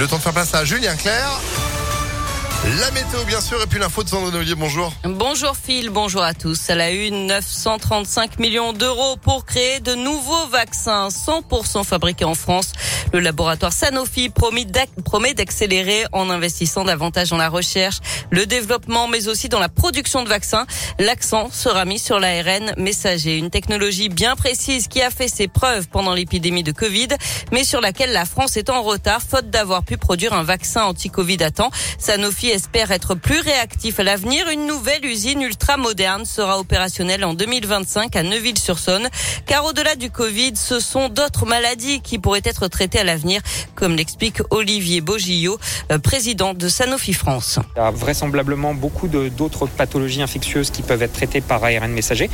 Le temps de faire place à Julien Clerc. La météo, bien sûr, et puis l'info de Sandrine Ollier. Bonjour. Bonjour Phil, bonjour à tous. À la une, 935 millions d'euros pour créer de nouveaux vaccins 100% fabriqués en France. Le laboratoire Sanofi promet d'accélérer en investissant davantage dans la recherche, le développement, mais aussi dans la production de vaccins. L'accent sera mis sur l'ARN messager, une technologie bien précise qui a fait ses preuves pendant l'épidémie de Covid, mais sur laquelle la France est en retard, faute d'avoir pu produire un vaccin anti-Covid à temps. Sanofi espère être plus réactif à l'avenir. Une nouvelle usine ultra moderne sera opérationnelle en 2025 à Neuville-sur-Saône. Car au-delà du Covid, ce sont d'autres maladies qui pourraient être traitées à l'avenir, comme l'explique Olivier Bogillot, euh, président de Sanofi France. Il y a vraisemblablement beaucoup d'autres pathologies infectieuses qui peuvent être traitées par ARN messager,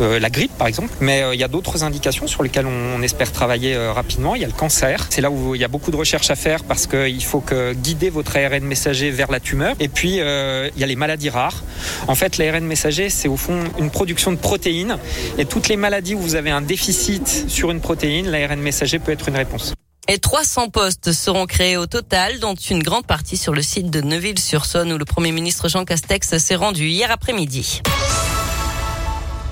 euh, la grippe par exemple, mais euh, il y a d'autres indications sur lesquelles on, espère travailler rapidement. Il y a le cancer, c'est là où il y a beaucoup de recherches à faire parce qu'il faut que guider votre ARN messager vers la tumeur et puis, euh, il y a les maladies rares. En fait, l'ARN messager, c'est au fond une production de protéines. Et toutes les maladies où vous avez un déficit sur une protéine, l'ARN messager peut être une réponse. Et 300 postes seront créés au total, dont une grande partie sur le site de Neuville-sur-Saône où le Premier ministre Jean Castex s'est rendu hier après-midi.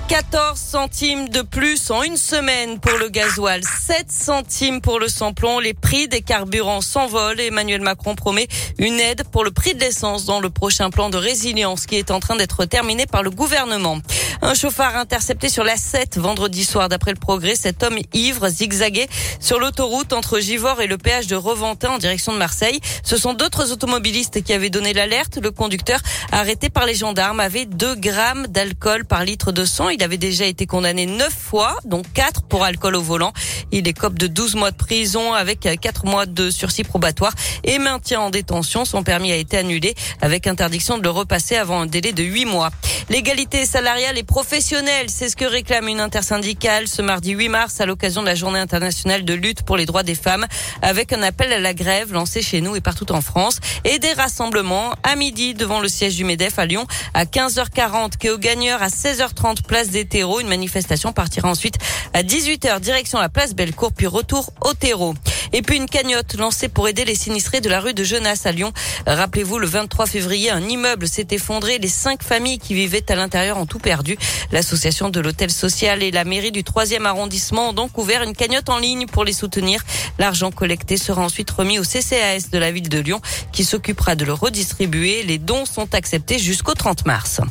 14 centimes de plus en une semaine pour le gasoil, 7 centimes pour le samplon. Les prix des carburants s'envolent. Emmanuel Macron promet une aide pour le prix de l'essence dans le prochain plan de résilience qui est en train d'être terminé par le gouvernement. Un chauffard intercepté sur la 7 vendredi soir d'après le progrès. Cet homme ivre zigzaguait sur l'autoroute entre Givors et le péage de Reventin en direction de Marseille. Ce sont d'autres automobilistes qui avaient donné l'alerte. Le conducteur arrêté par les gendarmes avait 2 grammes d'alcool par litre de sang. Il avait déjà été condamné neuf fois, dont quatre pour alcool au volant. Il écope de 12 mois de prison avec quatre mois de sursis probatoire et maintien en détention. Son permis a été annulé avec interdiction de le repasser avant un délai de huit mois. L'égalité salariale et professionnelle, c'est ce que réclame une intersyndicale ce mardi 8 mars à l'occasion de la journée internationale de lutte pour les droits des femmes avec un appel à la grève lancé chez nous et partout en France et des rassemblements à midi devant le siège du MEDEF à Lyon à 15h40, Kéo Gagneur à 16h30 place Une manifestation partira ensuite à 18h direction la place Bellecour puis retour au terreau. Et puis une cagnotte lancée pour aider les sinistrés de la rue de Genasse à Lyon. Rappelez-vous, le 23 février, un immeuble s'est effondré. Les cinq familles qui vivaient à l'intérieur ont tout perdu. L'association de l'hôtel social et la mairie du 3e arrondissement ont donc ouvert une cagnotte en ligne pour les soutenir. L'argent collecté sera ensuite remis au CCAS de la ville de Lyon qui s'occupera de le redistribuer. Les dons sont acceptés jusqu'au 30 mars.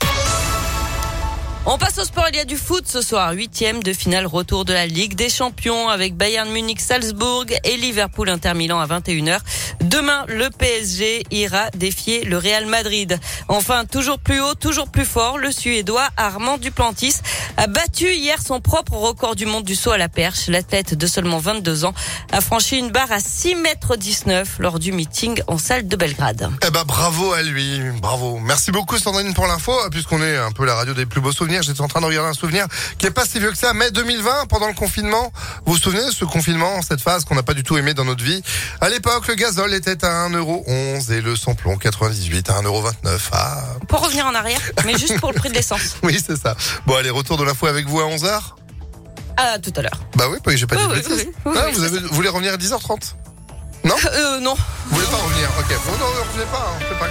On passe au sport. Il y a du foot ce soir. Huitième de finale retour de la Ligue des Champions avec Bayern Munich, Salzbourg et Liverpool Inter Milan à 21h. Demain, le PSG ira défier le Real Madrid. Enfin, toujours plus haut, toujours plus fort, le Suédois Armand Duplantis a battu hier son propre record du monde du saut à la perche. L'athlète de seulement 22 ans a franchi une barre à 6 mètres 19 lors du meeting en salle de Belgrade. Eh ben, bravo à lui. Bravo. Merci beaucoup, Sandrine, pour l'info, puisqu'on est un peu la radio des plus beaux souvenirs. J'étais en train de regarder un souvenir qui est pas si vieux que ça, mai 2020, pendant le confinement. Vous vous souvenez de ce confinement, cette phase qu'on n'a pas du tout aimé dans notre vie? À l'époque, le gazole était à 1,11€ et le samplon 98 à 1,29€. Ah. Pour revenir en arrière, mais juste pour le prix de l'essence. oui, c'est ça. Bon, allez, retour de l'info avec vous à 11h. Ah, tout à l'heure. Bah oui, j'ai pas dit de bêtises. Ah, vous, avez, voulez revenir à 10h30 Non? Euh, Non. Vous voulez pas revenir? Ok. Bon, non, ne revenez pas, hein, c'est pas grave.